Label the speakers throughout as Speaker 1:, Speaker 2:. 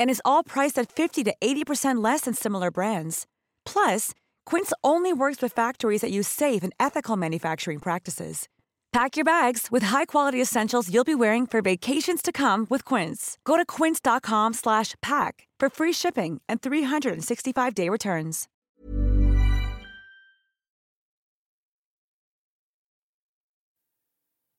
Speaker 1: And is all priced at 50 to 80% less than similar brands. Plus, Quince only works with factories that use safe and ethical manufacturing practices. Pack your bags with high-quality essentials you'll be wearing for vacations to come with Quince. Go to quince.com slash pack for free shipping and 365-day returns.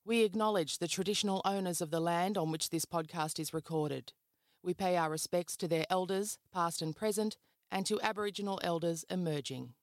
Speaker 2: We acknowledge the traditional owners of the land on which this podcast is recorded. We pay our respects to their elders, past and present, and to Aboriginal elders emerging.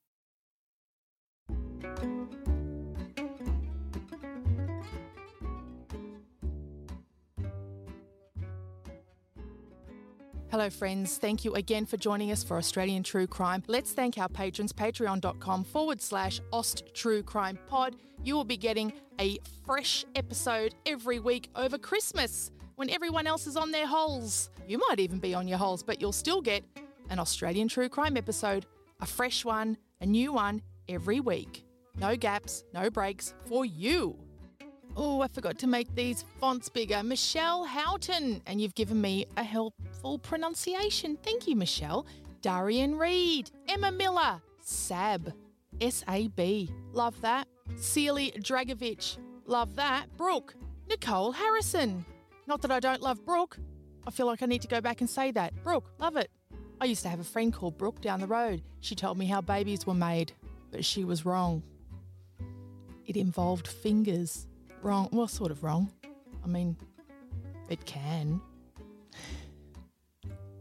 Speaker 2: Hello, friends. Thank you again for joining us for Australian True Crime. Let's thank our patrons, patreon.com forward slash Aust True Crime Pod. You will be getting a fresh episode every week over Christmas when everyone else is on their holes. You might even be on your holes, but you'll still get an Australian True Crime episode, a fresh one, a new one every week. No gaps, no breaks for you. Oh, I forgot to make these fonts bigger. Michelle Houghton. And you've given me a helpful pronunciation. Thank you, Michelle. Darian Reed. Emma Miller. Sab. S A B. Love that. Seely Dragovich. Love that. Brooke. Nicole Harrison. Not that I don't love Brooke. I feel like I need to go back and say that. Brooke, love it. I used to have a friend called Brooke down the road. She told me how babies were made, but she was wrong. It involved fingers. Wrong. Well, sort of wrong. I mean, it can.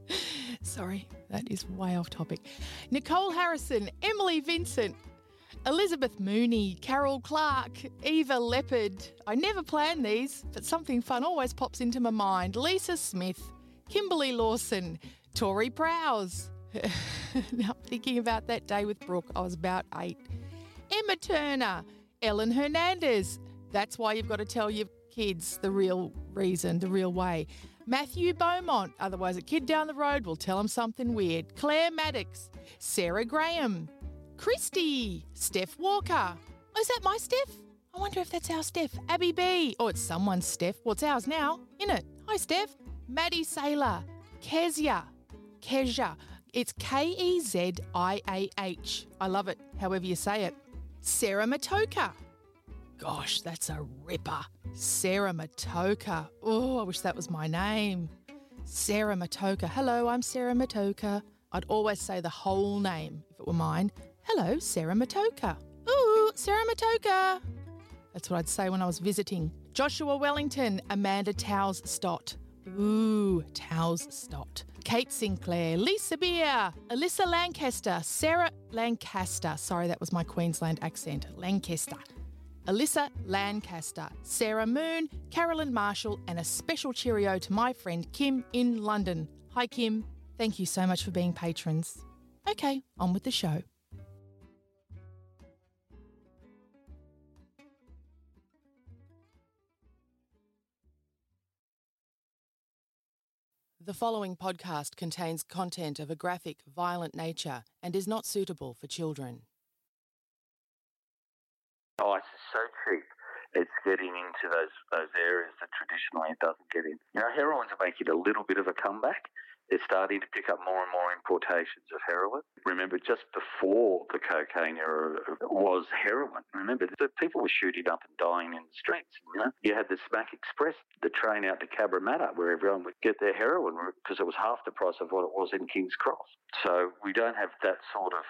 Speaker 2: Sorry, that is way off topic. Nicole Harrison, Emily Vincent, Elizabeth Mooney, Carol Clark, Eva Leopard. I never plan these, but something fun always pops into my mind. Lisa Smith, Kimberly Lawson, Tori Prowse. now thinking about that day with Brooke. I was about eight. Emma Turner, Ellen Hernandez. That's why you've got to tell your kids the real reason, the real way. Matthew Beaumont, otherwise a kid down the road will tell him something weird. Claire Maddox, Sarah Graham, Christy, Steph Walker. Oh, is that my Steph? I wonder if that's our Steph. Abby B. Oh, it's someone's Steph. Well, it's ours now, isn't it? Hi, Steph. Maddie Saylor. Kezia. Kezia. It's K E Z I A H. I love it, however you say it. Sarah Matoka. Gosh, that's a ripper. Sarah Matoka. Oh, I wish that was my name. Sarah Matoka. Hello, I'm Sarah Matoka. I'd always say the whole name if it were mine. Hello, Sarah Matoka. Ooh, Sarah Matoka. That's what I'd say when I was visiting. Joshua Wellington, Amanda Towes Stott. Ooh, Towes Stott. Kate Sinclair, Lisa Beer, Alyssa Lancaster, Sarah Lancaster. Sorry, that was my Queensland accent. Lancaster. Alyssa Lancaster, Sarah Moon, Carolyn Marshall, and a special cheerio to my friend Kim in London. Hi, Kim. Thank you so much for being patrons. Okay, on with the show. The following podcast contains content of a graphic, violent nature and is not suitable for children.
Speaker 3: Oh, Ice is so cheap, it's getting into those those areas that traditionally it doesn't get in. You know, heroin's making a little bit of a comeback. They're starting to pick up more and more importations of heroin. Remember, just before the cocaine era was heroin. Remember, the people were shooting up and dying in the streets. You know, you had the Smack Express, the train out to Cabramatta, where everyone would get their heroin because it was half the price of what it was in King's Cross. So we don't have that sort of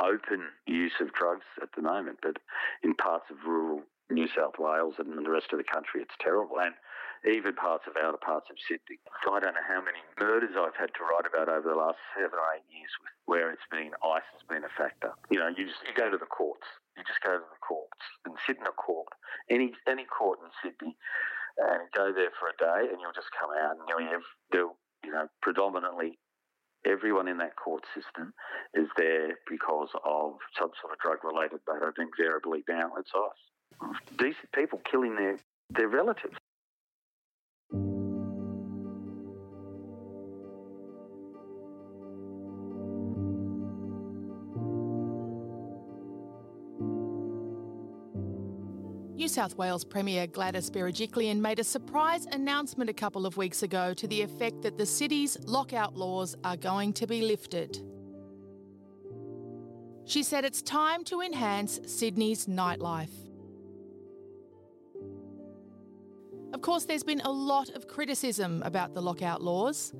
Speaker 3: open use of drugs at the moment, but in parts of rural New South Wales and the rest of the country, it's terrible. And even parts of outer parts of Sydney. So I don't know how many murders I've had to write about over the last seven or eight years where it's been ice has been a factor. You know, you just you go to the courts. You just go to the courts and sit in a court, any any court in Sydney, and go there for a day, and you'll just come out and you'll have you know predominantly everyone in that court system is there because of some sort of drug related matter, invariably now it's ice. Decent people killing their, their relatives.
Speaker 2: New South Wales Premier Gladys Berejiklian made a surprise announcement a couple of weeks ago to the effect that the city's lockout laws are going to be lifted. She said it's time to enhance Sydney's nightlife. Of course, there's been a lot of criticism about the lockout laws.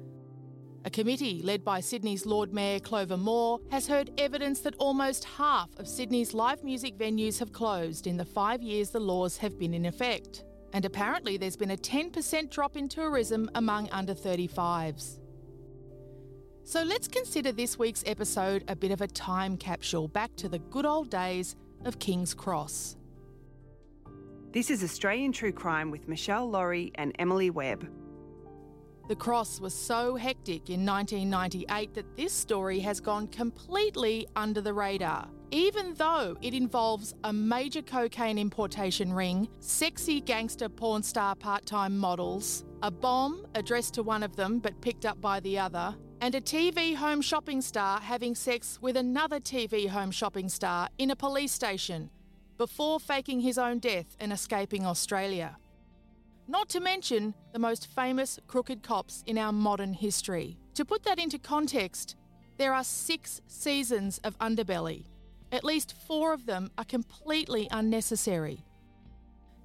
Speaker 2: A committee led by Sydney's Lord Mayor Clover Moore has heard evidence that almost half of Sydney's live music venues have closed in the five years the laws have been in effect. And apparently, there's been a 10% drop in tourism among under 35s. So let's consider this week's episode a bit of a time capsule back to the good old days of King's Cross.
Speaker 4: This is Australian True Crime with Meshel Laurie and Emily Webb.
Speaker 2: The cross was so hectic in 1998 that this story has gone completely under the radar. Even though it involves a major cocaine importation ring, sexy gangster porn star part time models, a bomb addressed to one of them but picked up by the other, and a TV home shopping star having sex with another TV home shopping star in a police station before faking his own death and escaping Australia. Not to mention the most famous crooked cops in our modern history. To put that into context, there are six seasons of Underbelly. At least four of them are completely unnecessary.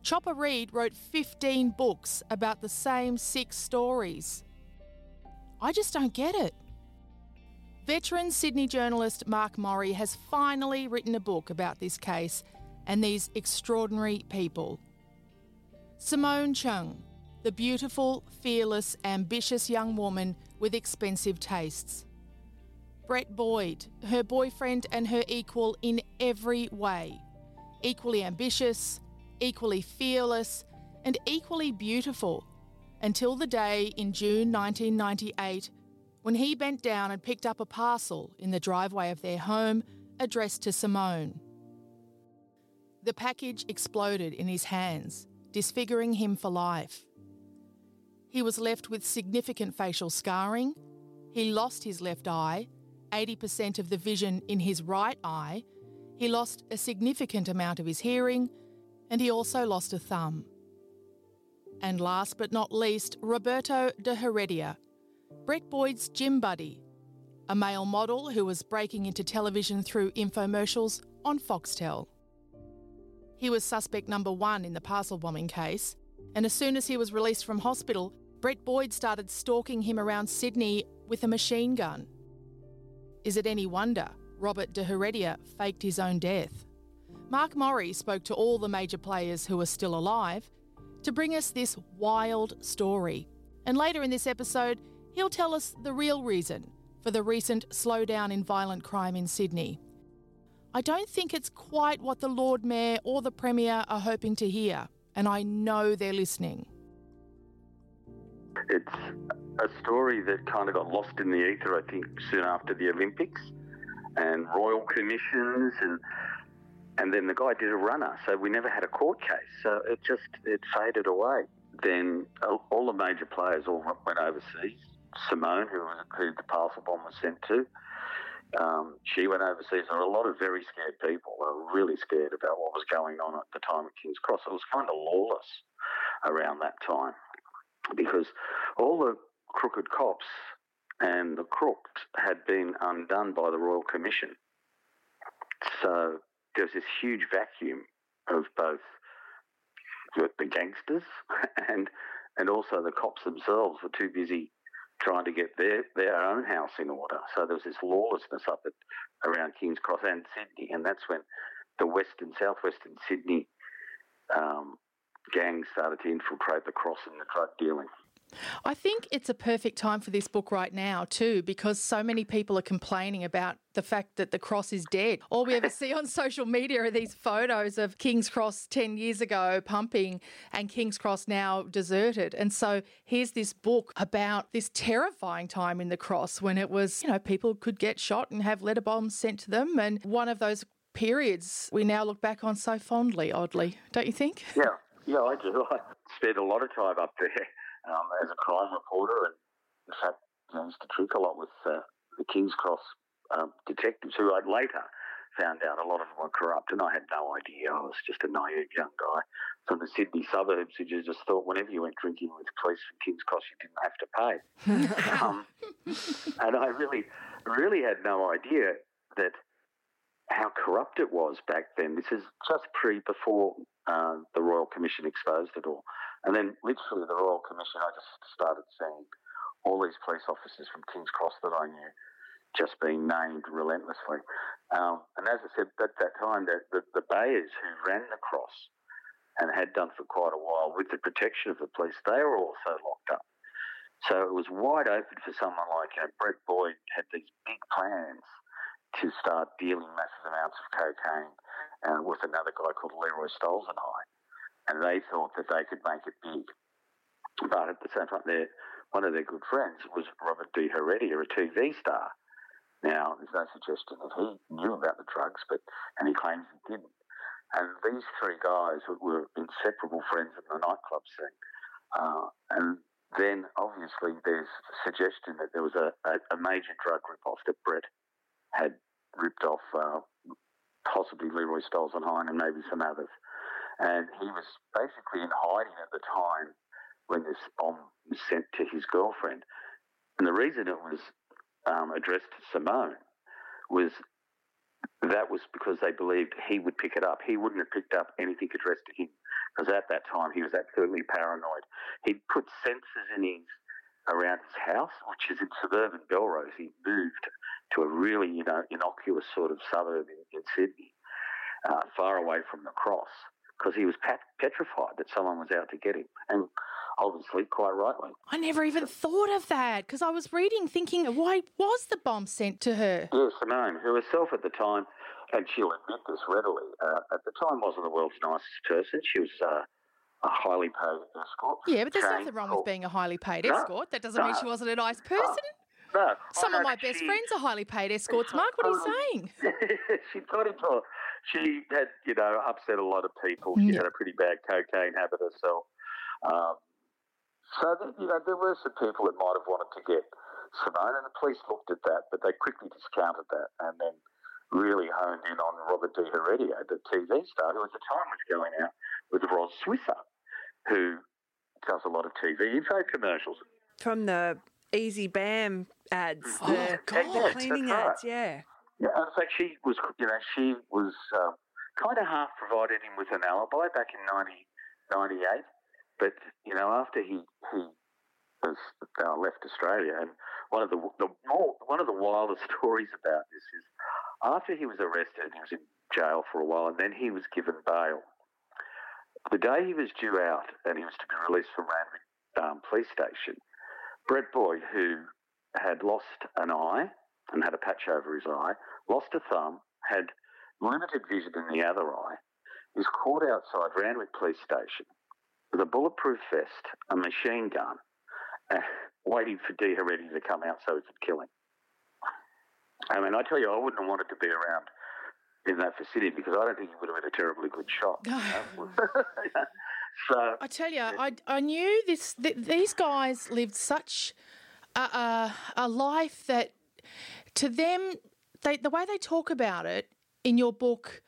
Speaker 2: Chopper Read wrote 15 books about the same six stories. I just don't get it. Veteran Sydney journalist Mark Morri has finally written a book about this case and these extraordinary people. Simone Chung, the beautiful, fearless, ambitious young woman with expensive tastes. Brett Boyd, her boyfriend and her equal in every way. Equally ambitious, equally fearless, and equally beautiful. Until the day in June 1998 when he bent down and picked up a parcel in the driveway of their home addressed to Simone. The package exploded in his hands disfiguring him for life. He was left with significant facial scarring. He lost his left eye, 80% of the vision in his right eye, he lost a significant amount of his hearing, and he also lost a thumb. And last but not least, Roberto de Heredia, Brett Boyd's gym buddy, a male model who was breaking into television through infomercials on Foxtel. He was suspect number one in the parcel bombing case, and as soon as he was released from hospital, Brett Boyd started stalking him around Sydney with a machine gun. Is it any wonder Robert de Heredia faked his own death? Mark Morri spoke to all the major players who are still alive to bring us this wild story. And later in this episode, he'll tell us the real reason for the recent slowdown in violent crime in Sydney. I don't think it's quite what the Lord Mayor or the Premier are hoping to hear, and I know they're listening.
Speaker 3: It's a story that kind of got lost in the ether, I think, soon after the Olympics and royal commissions and and then the guy did a runner, so we never had a court case. So it just it faded away. Then all the major players all went overseas. Simone, who, who the parcel bomb was sent to, um, she went overseas. Were a lot of very scared people. Were really scared about what was going on at the time at King's Cross. It was kind of lawless around that time because all the crooked cops and the crooks had been undone by the Royal Commission. So there was this huge vacuum of both the gangsters and and also the cops themselves were too busy trying to get their, their own house in order. So there was this lawlessness up at around King's Cross and Sydney, and that's when the western, southwestern Sydney um, gangs started to infiltrate the cross and the drug dealing.
Speaker 2: I think it's a perfect time for this book right now, too, because so many people are complaining about the fact that the cross is dead. All we ever see on social media are these photos of King's Cross 10 years ago pumping and King's Cross now deserted. And so here's this book about this terrifying time in the cross when it was, you know, people could get shot and have letter bombs sent to them. And one of those periods we now look back on so fondly, oddly, don't you think?
Speaker 3: Yeah, yeah, I do. I spent a lot of time up there um, as a crime reporter, and in fact, you know, used to trick a lot with uh, the King's Cross um, detectives, who I'd later found out a lot of them were corrupt, and I had no idea. I was just a naive young guy from the Sydney suburbs who just thought whenever you went drinking with police from King's Cross, you didn't have to pay. um, and I really, really had no idea that how corrupt it was back then. This is just pre before uh, the Royal Commission exposed it all. And then literally the Royal Commission, I just started seeing all these police officers from King's Cross that I knew just being named relentlessly. Um, and as I said, at that time, the, the, the Bayehs who ran the cross and had done for quite a while with the protection of the police, they were also locked up. So it was wide open for someone like you know, Brett Boyd had these big plans to start dealing massive amounts of cocaine uh, with another guy called Leroy Stolzenheim and they thought that they could make it big. But at the same time, one of their good friends was Robert de Heredia, a TV star. Now, there's no suggestion that he knew about the drugs, but and he claims he didn't. And these three guys were inseparable friends in the nightclub scene. Uh, and then, obviously, there's suggestion that there was a, a, a major drug rip-off that Brett had ripped off uh, possibly Leroy Stolzenheim and maybe some others. And he was basically in hiding at the time when this bomb was sent to his girlfriend. And the reason it was um, addressed to Simone was that was because they believed he would pick it up. He wouldn't have picked up anything addressed to him because at that time he was absolutely paranoid. He'd put sensors in his around his house, which is in suburban Belrose. He moved to a really you know innocuous sort of suburb in, in Sydney, uh, far away from the cross because he was petrified that someone was out to get him, and obviously quite rightly.
Speaker 2: I never even thought of that because I was reading, thinking, why was the bomb sent to her?
Speaker 3: Yeah, Simone, who herself at the time, and she'll admit this readily, uh, at the time wasn't the world's nicest person. She was. Uh, a highly paid escort.
Speaker 2: Yeah, but there's nothing wrong with being a highly paid no, escort. That doesn't no, mean she wasn't a nice person.
Speaker 3: No.
Speaker 2: Some of my best she, friends are highly paid escorts, Mark. What are you saying?
Speaker 3: she got into she had, you know, upset a lot of people. She yeah. had a pretty bad cocaine habit herself. Um, so, that, you know, there were some people that might have wanted to get Simone, and the police looked at that, but they quickly discounted that and then really honed in on Robert de Heredia, the TV star, who at the time was going out with Roz Switzer, who does a lot of TV info commercials.
Speaker 4: From the Easy Bam ads,
Speaker 3: Oh,
Speaker 4: the,
Speaker 3: God,
Speaker 4: the cleaning
Speaker 3: right.
Speaker 4: ads, yeah.
Speaker 3: Yeah, fact, she was, you know, she was um, kind of half provided him with an alibi back in 1998. But, you know, after he, he was uh, left Australia, and one of the, the more, one of the wildest stories about this is after he was arrested, he was in jail for a while, and then he was given bail. The day he was due out and he was to be released from Randwick um, Police Station, Brett Boyd, who had lost an eye and had a patch over his eye, lost a thumb, had limited vision in the other eye, is caught outside Randwick Police Station with a bulletproof vest, a machine gun, uh, waiting for de Heredia to come out so he could kill him. I mean, I tell you, I wouldn't have wanted to be around in that vicinity because I don't think he would have been a terribly good shot. you know? so
Speaker 2: I tell you, I, I knew this. Th- these guys lived such a, a, a life that, to them, they, the way they talk about it in your book,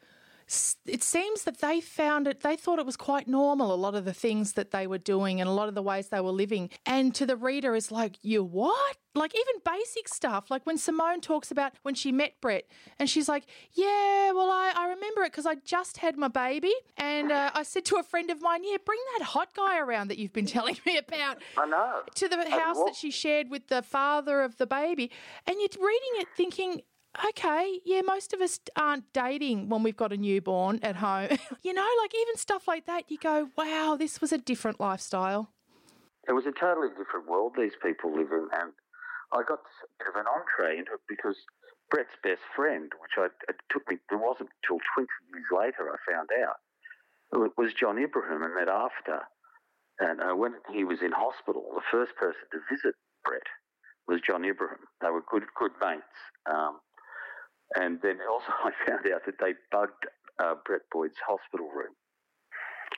Speaker 2: it seems that they found it. They thought it was quite normal. A lot of the things that they were doing and a lot of the ways they were living, and to the reader is like, you what? Like even basic stuff, like when Simone talks about when she met Brett, and she's like, "Yeah, well, I, I remember it because I just had my baby, and uh, I said to a friend of mine, yeah, bring that hot guy around that you've been telling me about."
Speaker 3: I know.
Speaker 2: To the house that she shared with the father of the baby, and you're reading it thinking. Okay, yeah, most of us aren't dating when we've got a newborn at home. you know, like even stuff like that, you go, wow, this was a different lifestyle.
Speaker 3: it was a totally different world these people live in, and I got a bit of an entree into it because Brett's best friend, which I, it took me, it wasn't until 20 years later I found out, it was John Ibrahim, and met after. And uh, when he was in hospital, the first person to visit Brett was John Ibrahim. They were good, good mates. Um, and then also I found out that they bugged uh, Brett Boyd's hospital room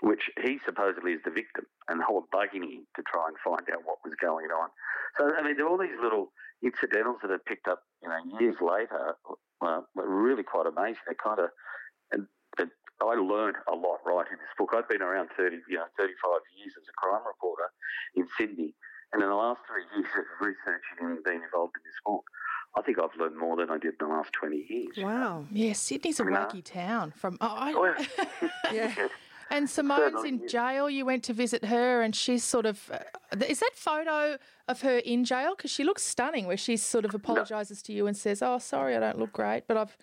Speaker 3: which he supposedly is the victim, and they were bugging him to try and find out what was going on. So, I mean, there are all these little incidentals that are picked up, you know, years later, uh, were really quite amazing. They kind of, and, and I learned a lot writing this book. I've been around 30, you know, 35 years as a crime reporter in Sydney, and in the last three years of researching and being involved in this book, I think I've learned more than I did in the last 20 years.
Speaker 4: Wow.
Speaker 2: Yeah, Sydney's a
Speaker 3: You know?
Speaker 2: wacky town. From oh, I,
Speaker 3: Oh, yeah.
Speaker 4: Yeah.
Speaker 2: And Simone's in
Speaker 3: is.
Speaker 2: jail. You went to visit her, and she's sort of. Uh, is that photo of her in jail? Because she looks stunning, where she sort of apologises to you and says, "Oh, sorry, I don't look great, but I've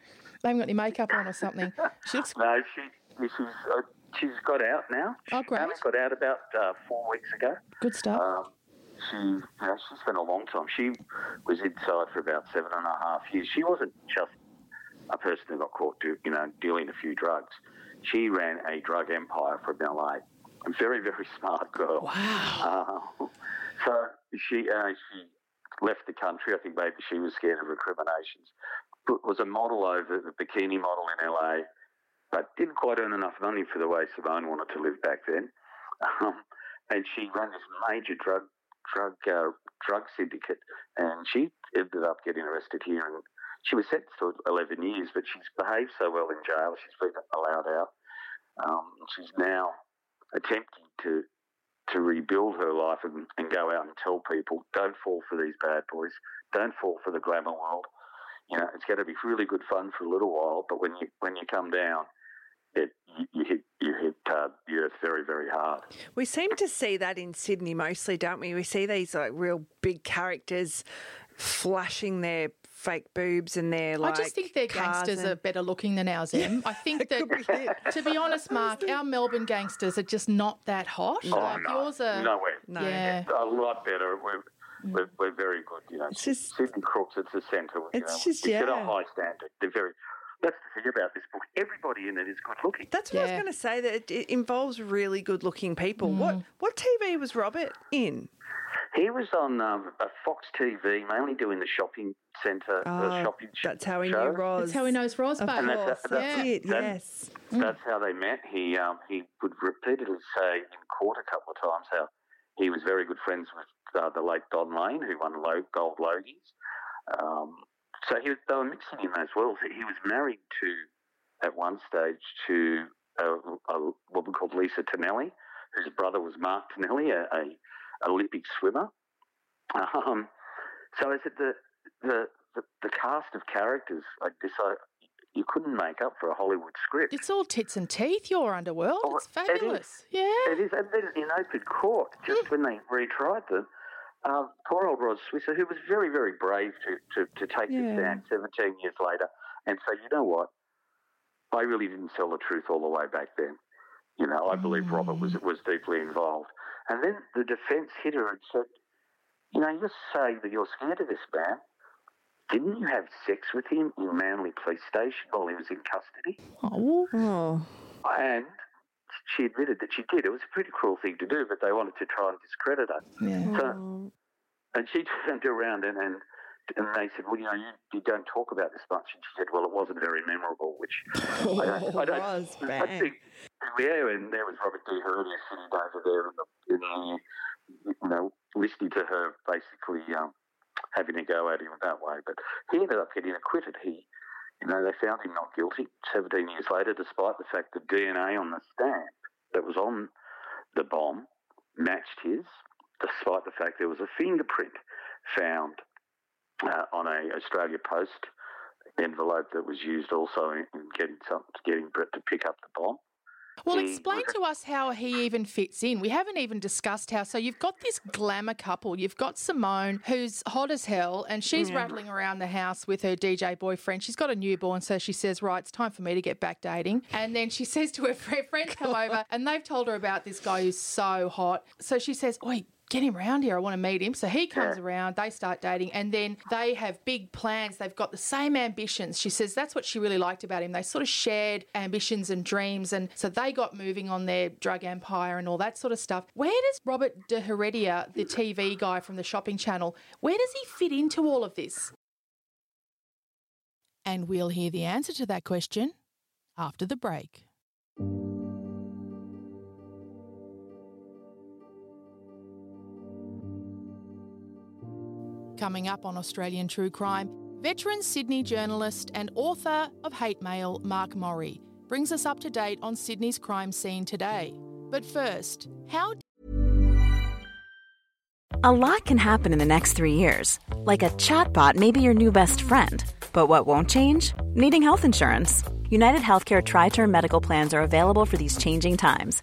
Speaker 2: I haven't got any makeup on or something." She looks.
Speaker 3: No, she, she's, uh, she's got out now.
Speaker 2: Oh,
Speaker 3: She
Speaker 2: great.
Speaker 3: only got out about uh, four weeks ago.
Speaker 2: Good stuff.
Speaker 3: Um, she, you know, she spent a long time. She was inside for about seven and a half years. She wasn't just a person who got caught, do, you know, dealing a few drugs. She ran a drug empire from LA. A very, very smart girl.
Speaker 2: wow.
Speaker 3: Uh, so she uh, she left the country. I think maybe she was scared of recriminations. But was a model over the bikini model in LA, but didn't quite earn enough money for the way Simone wanted to live back then. Um, and she ran this major drug drug uh, drug syndicate, and she ended up getting arrested here. And she was sentenced to 11 years, but she's behaved so well in jail. She's been allowed out. Um, she's now attempting to to rebuild her life and, and go out and tell people, don't fall for these bad boys, don't fall for the glamour world. You know, it's going to be really good fun for a little while, but when you when you come down, it you, you hit you hit uh, the earth very very hard.
Speaker 4: We seem to see that in Sydney mostly, don't we? We see these like real big characters flashing their fake boobs and their like.
Speaker 2: I just think their gangsters
Speaker 4: and-
Speaker 2: are better looking than ours, Em. I think that, to be honest, Mark, our Melbourne gangsters are just not that hot.
Speaker 3: Oh
Speaker 2: like
Speaker 3: no,
Speaker 2: yours are.
Speaker 3: nowhere.
Speaker 4: No.
Speaker 2: Yeah.
Speaker 3: A lot better. We're, we're, we're very good. You know,
Speaker 4: It's just-
Speaker 3: Sydney Crooks. It's the centre. You
Speaker 4: It's
Speaker 3: know,
Speaker 4: just,
Speaker 3: we set a
Speaker 4: yeah.
Speaker 3: high standard. They're very. That's the thing about this book. Everybody in it is good looking.
Speaker 4: That's what I was going to say. That it, it involves really good-looking people. What
Speaker 2: Mm.
Speaker 4: what TV was Robert in?
Speaker 3: He was on um, a Fox TV, mainly doing the shopping centre,
Speaker 4: Oh,
Speaker 3: the shopping. sh-
Speaker 4: that's how he
Speaker 3: show.
Speaker 4: knew Roz.
Speaker 2: That's how he knows Rosbach.
Speaker 4: Of
Speaker 3: And that's-
Speaker 4: course,
Speaker 3: that's-
Speaker 4: that's it.
Speaker 3: that-
Speaker 4: Yes.
Speaker 3: That's how they met. He um, he would repeatedly say in court a couple of times how he was very good friends with uh, the late Don Lane, who won low, gold Logies. Um, So he was, they were mixing him as well. So he was married to, at one stage, to a, a, we called Lisa Tonelli, whose brother was Mark Tonelli, a, a Olympic swimmer. Um, so I said the, the the, the cast of characters like this, I, you couldn't make up for a Hollywood script.
Speaker 2: It's all tits and teeth, your underworld.
Speaker 3: Oh,
Speaker 2: it's fabulous.
Speaker 3: It
Speaker 2: yeah.
Speaker 3: It is. And then in open court, just when they retried them, uh, poor old Roz Switzer, who was very, very brave to, to, to take
Speaker 4: Yeah.
Speaker 3: the stand 17 years later and say, you know what, I really didn't tell the truth all the way back then. You know, I believe Robert was was deeply involved. And then the defence hit her and said, you know, you're saying that you're scared of this man. Didn't you have sex with him in Manly Police Station while he was in custody?
Speaker 2: Oh,
Speaker 4: Oh.
Speaker 3: And she admitted that she did. It was a pretty cruel thing to do, but they wanted to try and discredit her.
Speaker 2: yeah.
Speaker 3: So, and she turned around and, and and they said, well, you know, you, you don't talk about this much. And she said, well, it wasn't very memorable, which I don't, I don't
Speaker 4: was
Speaker 3: I
Speaker 4: bad.
Speaker 3: think, yeah, and there was Robert de Heredia sitting over there in the, in the, you know, listening to her basically um, having a go at him that way. But he ended up getting acquitted. He, you know, they found him not guilty 17 years later, despite the fact that DNA on the stamp that was on the bomb matched his, despite the fact there was a fingerprint found uh, on a Australia Post envelope that was used also in, in getting some, getting Brett to pick up the bomb.
Speaker 2: Well,
Speaker 3: He
Speaker 2: explain to us how he even fits in. We haven't even discussed how. So you've got this glamour couple. You've got Simone, who's hot as hell, and she's mm-hmm. rattling around the house with her DJ boyfriend. She's got a newborn, so she says, "Right, it's time for me to get back dating." And then she says to her friend, friends come over, and they've told her about this guy who's so hot. So she says, "Oi." Get him round here. I want to meet him. So he comes around. They start dating, and then they have big plans. They've got the same ambitions. She says that's what she really liked about him. They sort of shared ambitions and dreams, and so they got moving on their drug empire and all that sort of stuff. Where does Robert de Heredia, the TV guy from the shopping channel, where does he fit into all of this? And we'll hear the answer to that question after the break. Coming up on Australian True Crime, veteran Sydney journalist and author of Hate Mail, Mark Morri, brings us up to date on Sydney's crime scene today. But first, how
Speaker 1: A lot can happen in the next three years. Like a chatbot may be your new best friend. But what won't change? Needing health insurance. United Healthcare TriTerm Medical Plans are available for these changing times.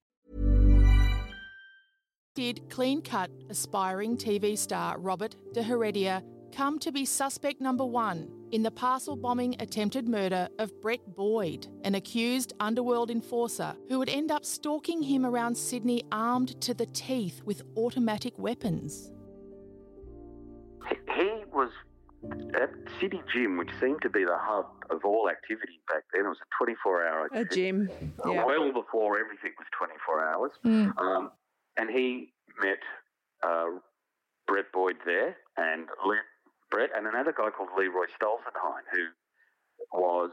Speaker 2: Did clean cut aspiring TV star Robert de Heredia come to be suspect number one in the parcel bombing attempted murder of Brett Boyd, an accused underworld enforcer who would end up stalking him around Sydney armed to the teeth with automatic weapons?
Speaker 3: He, he was at City Gym, which seemed to be the hub of all activity back then. It was a 24 hour
Speaker 4: A gym. Yeah.
Speaker 3: well before everything was 24 hours. Um, and he met uh, Brett Boyd there and Le- Brett and another guy called Leroy Stolzenheim, who was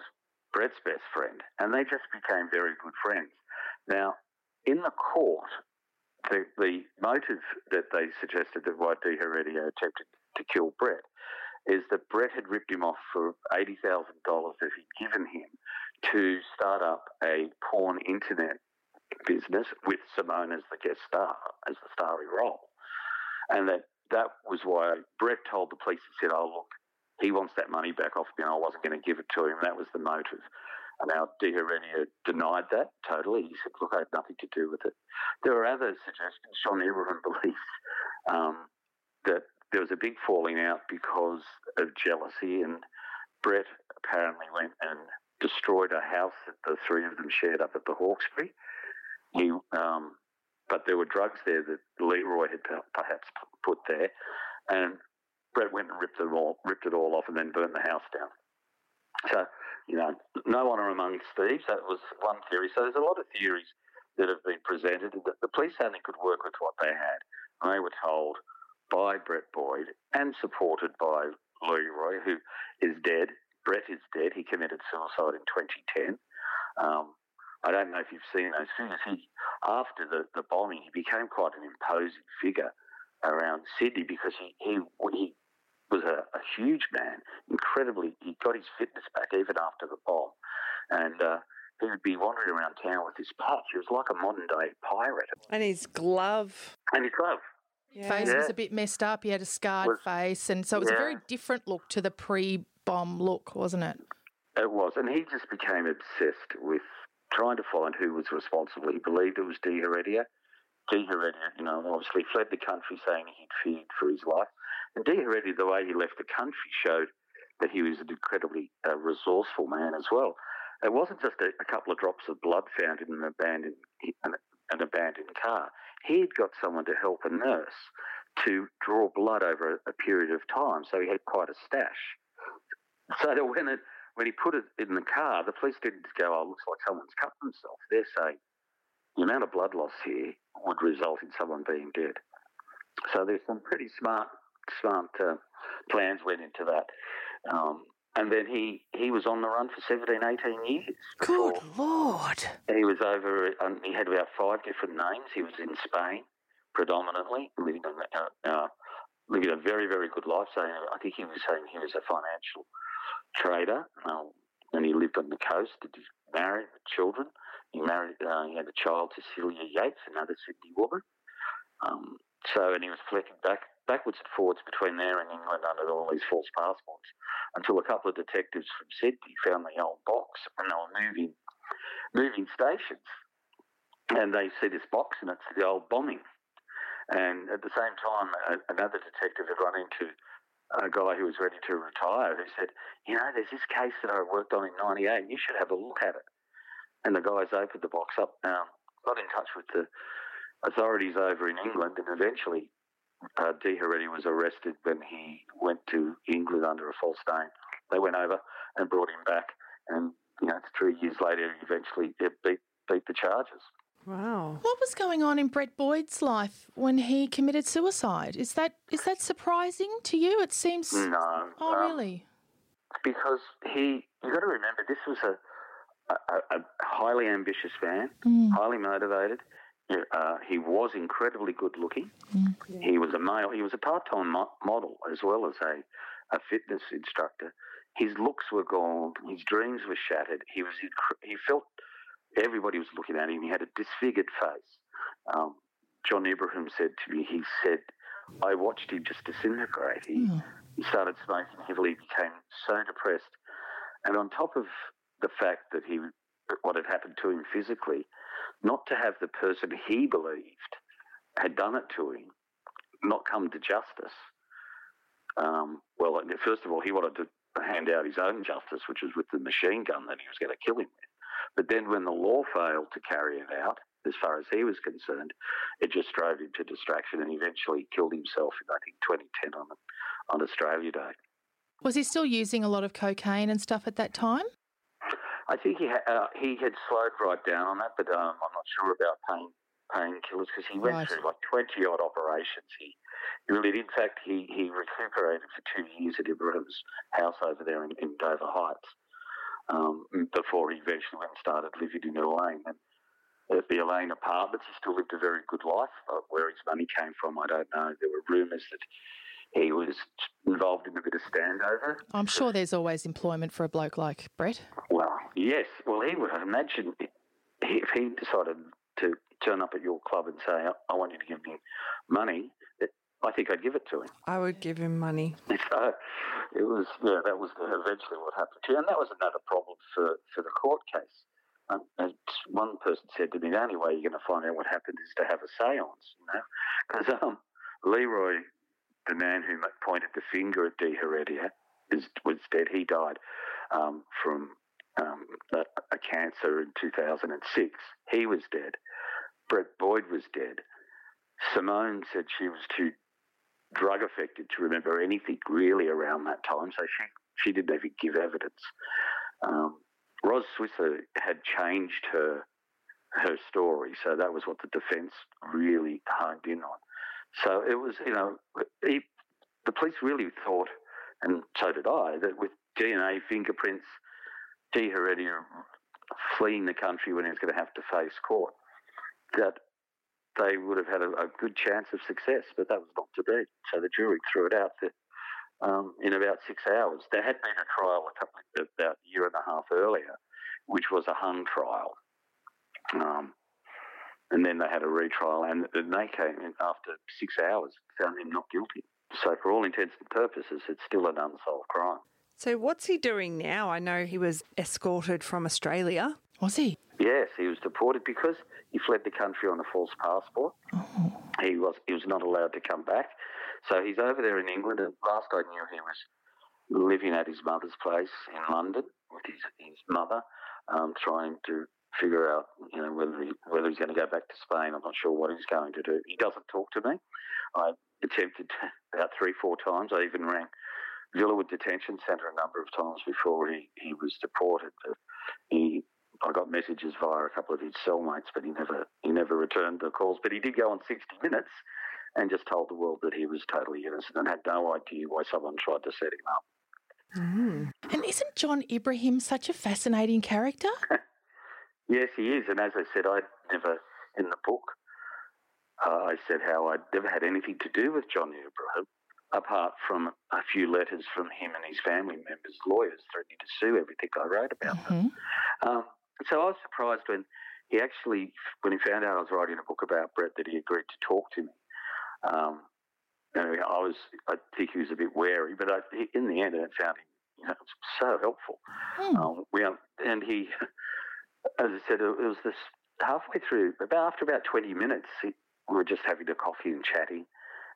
Speaker 3: Brett's best friend. And they just became very good friends. Now, in the court, the, the motive that they suggested that why de Heredia attempted to kill Brett is that Brett had ripped him off for $80,000 that he'd given him to start up a porn internet business with Simone as the guest star, as the starry role. And that that was why Brett told the police, he said, oh, look, he wants that money back off me and I wasn't going to give it to him. That was the motive. And now Di denied that totally. He said, look, I had nothing to do with it. There are other suggestions. John Ibrahim believes um, that there was a big falling out because of jealousy, and Brett apparently went and destroyed a house that the three of them shared up at the Hawkesbury. He, um, but there were drugs there that Leroy had perhaps put there, and Brett went and ripped it all, ripped it all off, and then burned the house down. So, you know, no honour amongst thieves. That was one theory. So there's a lot of theories that have been presented. That the police only could work with what they had. And they were told by Brett Boyd and supported by Leroy, who is dead. Brett is dead. He committed suicide in 2010. Um, I don't know if you've seen those figures. He, after the, the bombing, he became quite an imposing figure around Sydney because he, he, he was a, a huge man, incredibly. He got his fitness back even after the bomb. And uh, he would be wandering around town with his patch. He was like a modern day pirate.
Speaker 4: And his glove.
Speaker 3: And his glove.
Speaker 2: Yeah. Face yeah. was a bit messed up. He had a scarred was, face, and so it was yeah. a very different look to the pre-bomb look, wasn't it?
Speaker 3: It was, and he just became obsessed with trying to find who was responsible. He believed it was de Heredia. de Heredia, you know, obviously fled the country saying he'd feared for his life. And de Heredia, the way he left the country, showed that he was an incredibly uh, resourceful man as well. It wasn't just a, a, couple of drops of blood found in an abandoned an, an abandoned car. He had got someone to help a nurse to draw blood over a, a period of time, so he had quite a stash. So that when it when he put it in the car, the police didn't go, "Oh, looks like someone's cut themselves." They're saying the amount of blood loss here would result in someone being dead. So there's some pretty smart smart uh, plans went into that. Um, and then he, he was on the run for 17, 18 years.
Speaker 2: Good Lord.
Speaker 3: He was over, um, he had about five different names. He was in Spain predominantly, living, uh, uh, living a very, very good life. So I think he was saying he was a financial trader. Um, and he lived on the coast. Did he marry children? He married. Uh, he had a child, Cecilia Yates, another Sydney woman. Um, so, and he was flicking back backwards and forwards between there and England under all these false passports until a couple of detectives from Sydney found the old box and they were moving, moving stations. And they see this box and it's the old bombing. And at the same time, another detective had run into a guy who was ready to retire who said, You know, there's this case that I worked on in 98 and you should have a look at it. And the guys opened the box up, um, got in touch with the authorities over in England, and eventually uh, Di was arrested when he went to England under a false name. They went over and brought him back, and you know, three years later, he eventually beat beat the charges.
Speaker 4: Wow.
Speaker 2: What was going on in Brett Boyd's life when he committed suicide? Is that is that surprising to you? It seems.
Speaker 3: No.
Speaker 2: Oh, um, really?
Speaker 3: Because he, you've got to remember, this was a a, a highly ambitious man,
Speaker 2: mm.
Speaker 3: highly motivated. Uh, he was incredibly good looking. Mm. He was a male. He was a part-time mo- model as well as a, a fitness instructor. His looks were gone. His dreams were shattered. He was. He felt everybody was looking at him. He had a disfigured face. Um, John Ibrahim said to me. He said, "I watched him just disintegrate. He, mm. he started smoking heavily. Became so depressed, and on top of the fact that he what had happened to him physically, not to have the person he believed had done it to him not come to justice. Um, well, first of all, he wanted to hand out his own justice, which was with the machine gun that he was going to kill him with. But then when the law failed to carry it out, as far as he was concerned, it just drove him to distraction and eventually killed himself in, I think, 2010 on, on Australia Day.
Speaker 2: Was he still using a lot of cocaine and stuff at that time?
Speaker 3: I think he ha- uh, he had slowed right down on that, but um, I'm not sure about pain painkillers because he went right. through like 20 odd operations. He, he really did. In fact, he, he recuperated for two years at Ibrahim's house over there in, in Dover Heights um, before he eventually went and started living in Elaine. And at the Elaine Apartments. He still lived a very good life. Uh, where his money came from, I don't know. There were rumours that he was involved in a bit of standover.
Speaker 2: I'm sure there's always employment for a bloke like Brett.
Speaker 3: Well, yes. Well, he would imagine if he decided to turn up at your club and say, I want you to give me money, I think I'd give it to him.
Speaker 4: I would give him money.
Speaker 3: So it was, yeah, that was eventually what happened to him. And that was another problem for, for the court case. Um, as one person said to me, the only way you're going to find out what happened is to have a seance, you know? Because um, Leroy, the man who pointed the finger at de Heredia, is, was dead. He died um, from um, a, a cancer in 2006. He was dead. Brett Boyd was dead. Simone said she was too drug affected to remember anything really around that time, so she, she didn't even give evidence. Um, Roz Switzer had changed her her story, so that was what the defence really honed in on. So it was, you know, he, the police really thought, and so did I, that with DNA fingerprints, de Heredia fleeing the country when he was going to have to face court, that they would have had a, a, good chance of success, but that was not to be. So the jury threw it out um, in about six hours. There had been a trial a couple of, about a year and a half earlier, which was a hung trial. Um, and then they had a retrial, and, and they came in after six hours, found him not guilty. So, for all intents and purposes, it's still an unsolved crime.
Speaker 4: So, what's he doing now? I know he was escorted from Australia.
Speaker 2: Was he?
Speaker 3: Yes, he was deported because he fled the country on a false passport. Oh. He was he was not allowed to come back, so he's over there in England. And last I knew, he was living at his mother's place in London with his his mother, um, trying to figure out you know whether he, whether he's going to go back to Spain. I'm not sure what he's going to do. He doesn't talk to me. I attempted about three four times. I even rang Villawood Detention Centre a number of times before he, he was deported. But he I got messages via a couple of his cellmates, but he never he never returned the calls. But he did go on 60 Minutes and just told the world that he was totally innocent and had no idea why someone tried to set him up.
Speaker 2: Mm. And isn't John Ibrahim such a fascinating character?
Speaker 3: yes, he is. And as I said, I never in the book uh, I said how I'd never had anything to do with John Ibrahim apart from a few letters from him and his family members, lawyers threatening to sue everything I wrote about mm-hmm. them. Um, so I was surprised when he actually, when he found out I was writing a book about Brett, that he agreed to talk to me. Um, know, I was, I think he was a bit wary, but I, in the end, I found him, you know, so helpful. Mm. Um, we, and he, as I said, it was this halfway through, about after about twenty minutes, he, we were just having a coffee and chatting,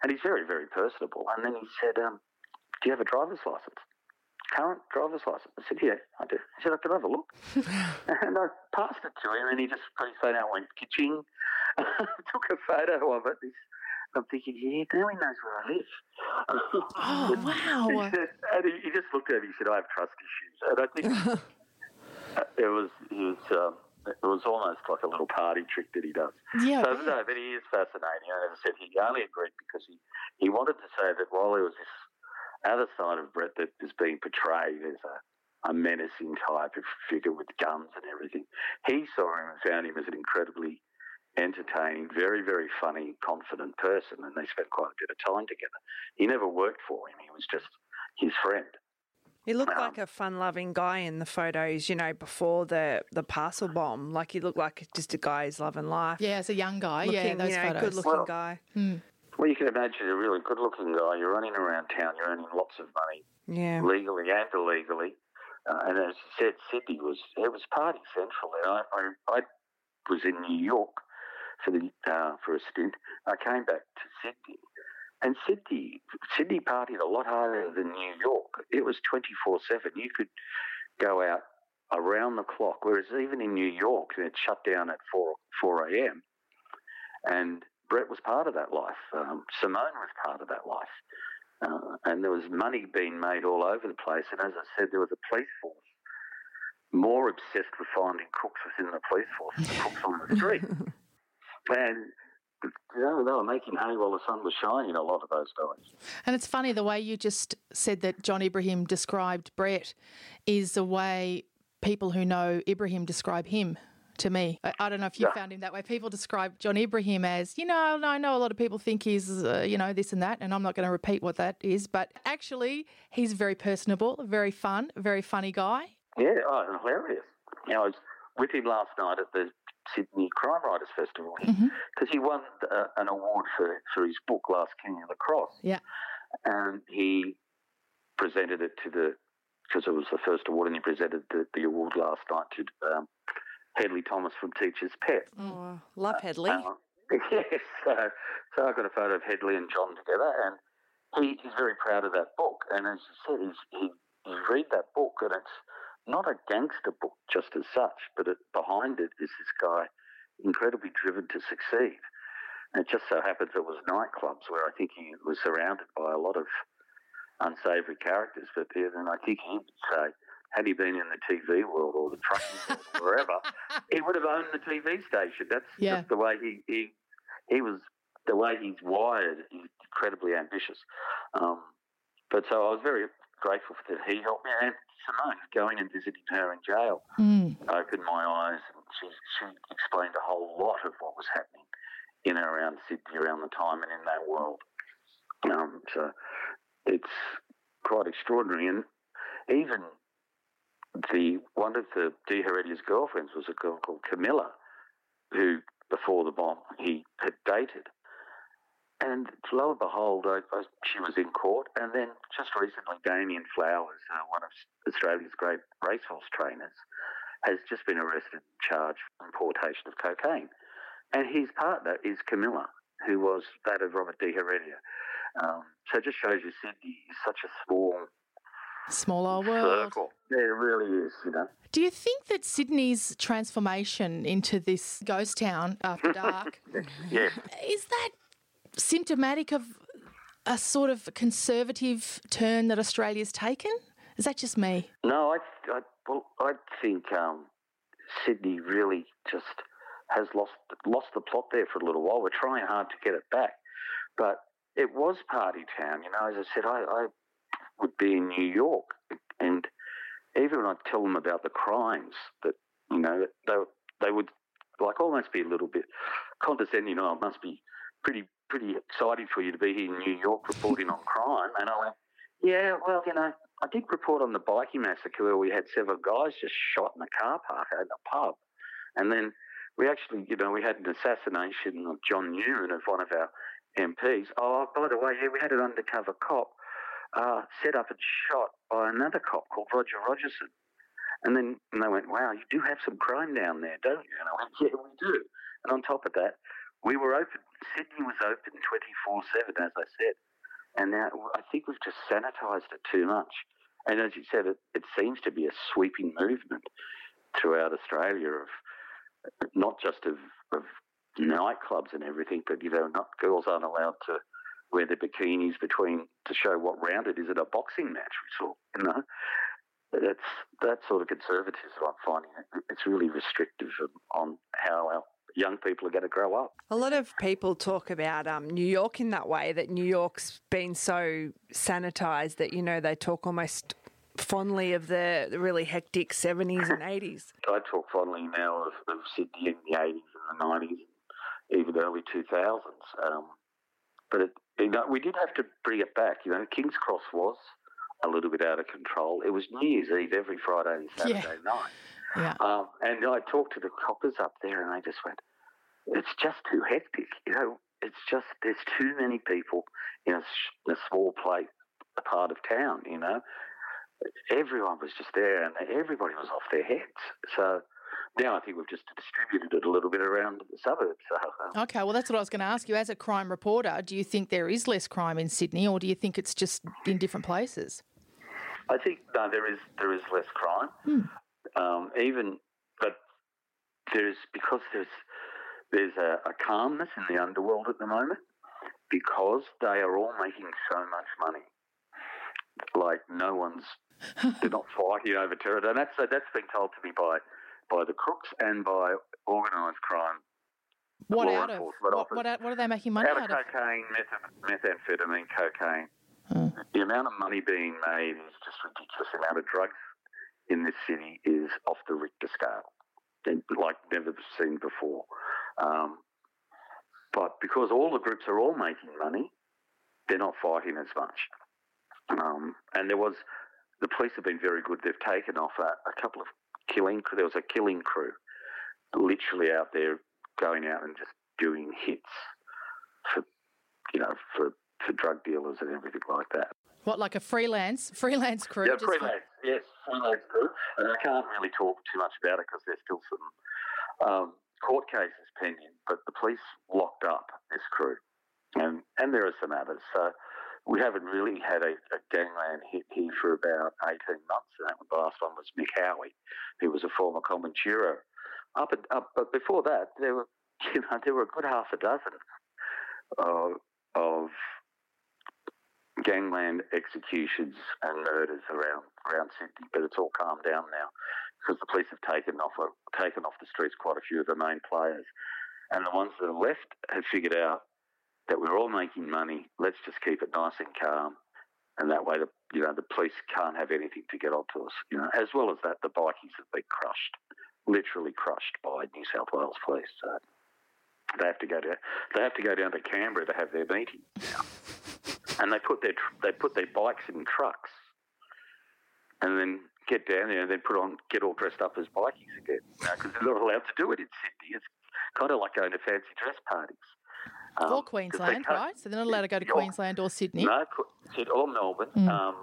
Speaker 3: and he's very, very personable. And then he said, um, "Do you have a driver's license?" Current driver's license? I said, yeah, I do. He said, I can have a look. and I passed it to him, and he just put his phone out, went kitching, took a photo of it. I'm thinking, yeah, now he knows where I live.
Speaker 2: oh, wow.
Speaker 3: He said, and he, he, just looked at me, he said, I have trust issues. And I think it was, he was, um, it was almost like a little party trick that he does.
Speaker 2: Yeah.
Speaker 3: So, no, but he is fascinating. And as I said, he only agreed because he, he wanted to say that while he was this other side of Brett that is being portrayed as a, a menacing type of figure with guns and everything. He saw him and found him as an incredibly entertaining, very, very funny, confident person, and they spent quite a bit of time together. He never worked for him, he was just his friend.
Speaker 4: He looked um, like a fun-loving guy in the photos, you know, before the the parcel bomb. Like he looked like just a guy who's loving life.
Speaker 2: Yeah, as a young guy. Looking, yeah, those
Speaker 4: you know,
Speaker 2: photos.
Speaker 4: Good-looking well, guy.
Speaker 2: Hmm.
Speaker 3: Well, you can imagine a really good looking guy. You're running around town, you're earning lots of money,
Speaker 4: yeah.
Speaker 3: legally and illegally. Uh, and as you said, Sydney was it was party central. And I, I, I was in New York for the uh, for a stint. I came back to Sydney, and Sydney Sydney partied a lot harder than New York. It was twenty four seven. You could go out around the clock, whereas even in New York, it shut down at four four a.m. And Brett was part of that life. Um, Simone was part of that life. Uh, and there was money being made all over the place. And as I said, there was a police force more obsessed with finding cooks within the police force than the cooks on the street. and you know, they were making hay while the sun was shining, a lot of those guys.
Speaker 2: And it's funny, the way you just said that John Ibrahim described Brett is the way people who know Ibrahim describe him to me. I, I don't know if you
Speaker 3: Yeah.
Speaker 2: found him that way. People describe John Ibrahim as, you know, I know a lot of people think he's, uh, you know, this and that, and I'm not going to repeat what that is, but actually, he's very personable, very fun, very funny guy.
Speaker 3: Yeah, oh, hilarious. You know, I was with him last night at the Sydney Crime Writers Festival because he won uh, an award for, for his book, Last King of the Cross.
Speaker 2: Yeah.
Speaker 3: and he presented it to the because it was the first award, and he presented the, the award last night to um, Hedley Thomas from Teacher's Pet.
Speaker 4: Oh, love Hedley.
Speaker 3: Uh, yes, so, so I got a photo of Hedley and John together, and he, he's very proud of that book. And as you said, he's, he, you read that book, and it's not a gangster book just as such, but it, behind it is this guy incredibly driven to succeed. And it just so happens it was nightclubs where I think he was surrounded by a lot of unsavoury characters. But then I think he would say, had he been in the TV world or the trucking world or wherever, he would have owned the TV station. That's
Speaker 2: Yeah.
Speaker 3: just the way he, he he was the way he's wired. He's incredibly ambitious. Um, but so I was very grateful for that he helped me. And Simone, going and visiting her in jail,
Speaker 2: Mm.
Speaker 3: opened my eyes. And she, she explained a whole lot of what was happening in and around Sydney around the time and in that world. Um, so it's quite extraordinary. And even the one of the de Heredia's girlfriends was a girl called Camilla, who before the bomb he had dated. And lo and behold, I, I, she was in court. And then just recently, Damien Flowers, uh, one of Australia's great racehorse trainers, has just been arrested and charged for importation of cocaine. And his partner is Camilla, who was that of Robert de Heredia. Um, so it just shows you Sydney is such a small
Speaker 2: Smaller world.
Speaker 3: circle. Yeah, it really is, you know.
Speaker 2: Do you think that Sydney's transformation into this ghost town after dark
Speaker 3: Yeah.
Speaker 2: is that symptomatic of a sort of conservative turn that Australia's taken? Is that just me?
Speaker 3: No, I, I, well, I think um, Sydney really just has lost lost the plot there for a little while. We're trying hard to get it back, but it was party town. You know, as I said, I, I would be in New York, and even when I tell them about the crimes that you know they they would like oh, almost be a little bit condescending. Oh, it must be pretty pretty exciting for you to be here in New York reporting on crime. And I went, yeah, well, you know, I did report on the bikie massacre where we had several guys just shot in a car park at a pub. And then we actually, you know, we had an assassination of John Newman of one of our MPs. Oh, by the way, yeah, we had an undercover cop uh, set up and shot by another cop called Roger Rogerson. And then and they went, wow, you do have some crime down there, don't you? And I went, yeah, we do. And on top of that, we were open. Sydney was open 24 7, as I said. And now I think we've just sanitised it too much. And as you said, it, it seems to be a sweeping movement throughout Australia of not just of, of nightclubs and everything, but you know, not girls aren't allowed to wear their bikinis between to show what round it is at a boxing match. We saw, you know, that's that sort of conservatism. I'm finding it's really restrictive on how our young people are going to grow up.
Speaker 4: A lot of people talk about um, New York in that way, that New York's been so sanitised that, you know, they talk almost fondly of the, the really hectic 70s and 80s.
Speaker 3: I talk fondly now of, of Sydney in the 80s and the 90s, even early 2000s. Um, but it, you know, we did have to bring it back. You know, King's Cross was a little bit out of control. It was New Year's Eve every Friday and Saturday night.
Speaker 2: Yeah.
Speaker 3: Um, and I talked to the coppers up there, and they just went, "It's just too hectic. You know, it's just there's too many people in a, s- a small place, a part of town. You know, everyone was just there, and everybody was off their heads. So now I think we've just distributed it a little bit around the suburbs. So,
Speaker 2: Okay, well, that's what I was going to ask you. As a crime reporter, do you think there is less crime in Sydney, or do you think it's just in different places?
Speaker 3: I think no, there is there is less crime. Um, even, but there's because there's there's a, a calmness in the underworld at the moment because they are all making so much money. Like no one's they're not fighting over terror, and that's that's been told to me by by the crooks and by organised crime.
Speaker 2: What out of? What, what, out- what are they making money
Speaker 3: out
Speaker 2: out
Speaker 3: of cocaine, meth- methamphetamine, cocaine. The amount of money being made is just ridiculous. The amount of drugs in this city is off the Richter scale. like never seen before. Um, but because all the groups are all making money, they're not fighting as much. Um, and there was the police have been very good. They've taken off a, a couple of killing. crew. There was a killing crew, literally out there going out and just doing hits for, you know, for for drug dealers and everything like that.
Speaker 2: What, like a freelance freelance crew?
Speaker 3: Yeah, freelance. For... Yes, freelance crew. And I can't really talk too much about it because there's still some um, court cases pending. But the police locked up this crew, and and there are some others. So we haven't really had a, a gangland hit here for about 18 months. And the last one was Mick Hawi, who was a former Comanchero. Up, and, up, but before that, there were, you know, there were a good half a dozen of, of gangland executions and murders around around Sydney. But it's all calmed down now because the police have taken off uh, taken off the streets quite a few of the main players, and the ones that are left have figured out that we're all making money. Let's just keep it nice and calm, and that way the you know the police can't have anything to get onto us. You know, as well as that, the bikies have been crushed, literally crushed by New South Wales police. So they have to go to they have to go down to Canberra to have their meeting now, and they put their they put their bikes in trucks, and then get down there and then put on get all dressed up as bikies again because they're not allowed to do it in Sydney. It's kind of like going to fancy dress parties.
Speaker 2: Um, For Queensland, right? So they're not allowed to go to Queensland or Sydney?
Speaker 3: No, or Melbourne. Mm. Um,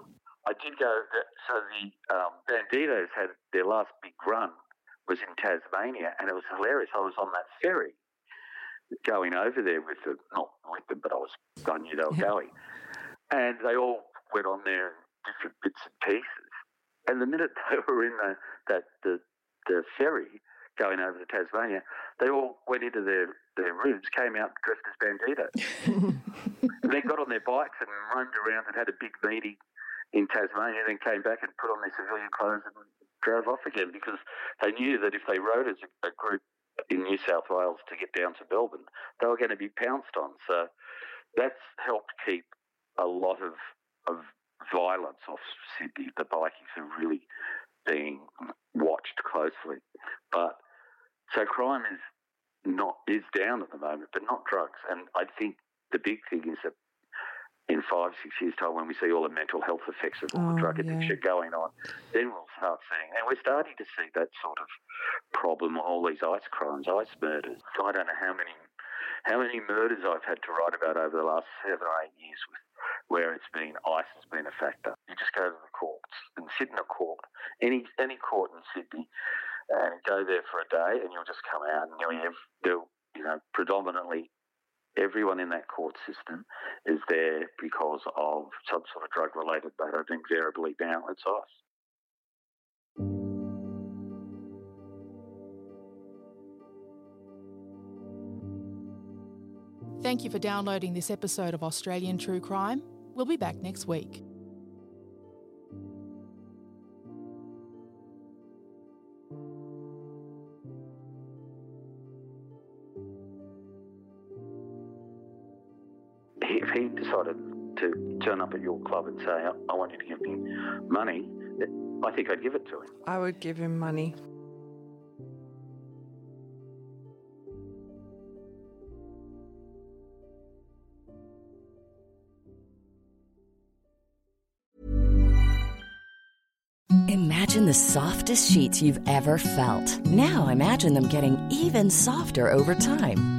Speaker 3: I did go, so the um, Bandidos had their last big run was in Tasmania, and it was hilarious. I was on that ferry going over there with them, not with them, but I was, I knew they were yeah. going. And they all went on there in different bits and pieces. And the minute they were in the, that, the, the ferry, going over to Tasmania, they all went into their, their rooms, came out dressed as Bandidos. and then got on their bikes and roamed around and had a big meeting in Tasmania, then came back and put on their civilian clothes and drove off again because they knew that if they rode as a, a group in New South Wales to get down to Melbourne, they were going to be pounced on. So that's helped keep a lot of, of violence off Sydney. The bikies are really being watched closely. But so crime is not is down at the moment, but not drugs. And I think the big thing is that in five, six years' time, when we see all the mental health effects of all oh, the drug addiction yeah. going on, then we'll start seeing, and we're starting to see that sort of problem, all these ice crimes, ice murders. I don't know how many how many murders I've had to write about over the last seven or eight years with where it's been ice has been a factor. You just go to the courts and sit in a court, any any court in Sydney, and go there for a day, and you'll just come out and you'll have, you know, predominantly everyone in that court system is there because of some sort of drug related matter, and invariably now it's us.
Speaker 2: Thank you for downloading this episode of Australian True Crime. We'll be back next week.
Speaker 3: Turn up at your club and say, I want you to give me money, eh, I think I'd give it to him.
Speaker 4: I would give him money.
Speaker 5: Imagine the softest sheets you've ever felt. Now imagine them getting even softer over time.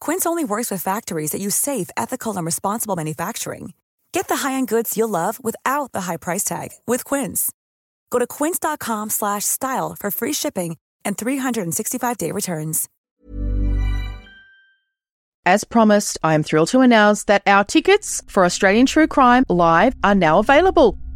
Speaker 1: Quince only works with factories that use safe, ethical, and responsible manufacturing. Get the high-end goods you'll love without the high price tag with Quince. Go to quince.com/style for free shipping and 365-day returns.
Speaker 6: As promised, I am thrilled to announce that our tickets for Australian True Crime Live are now available.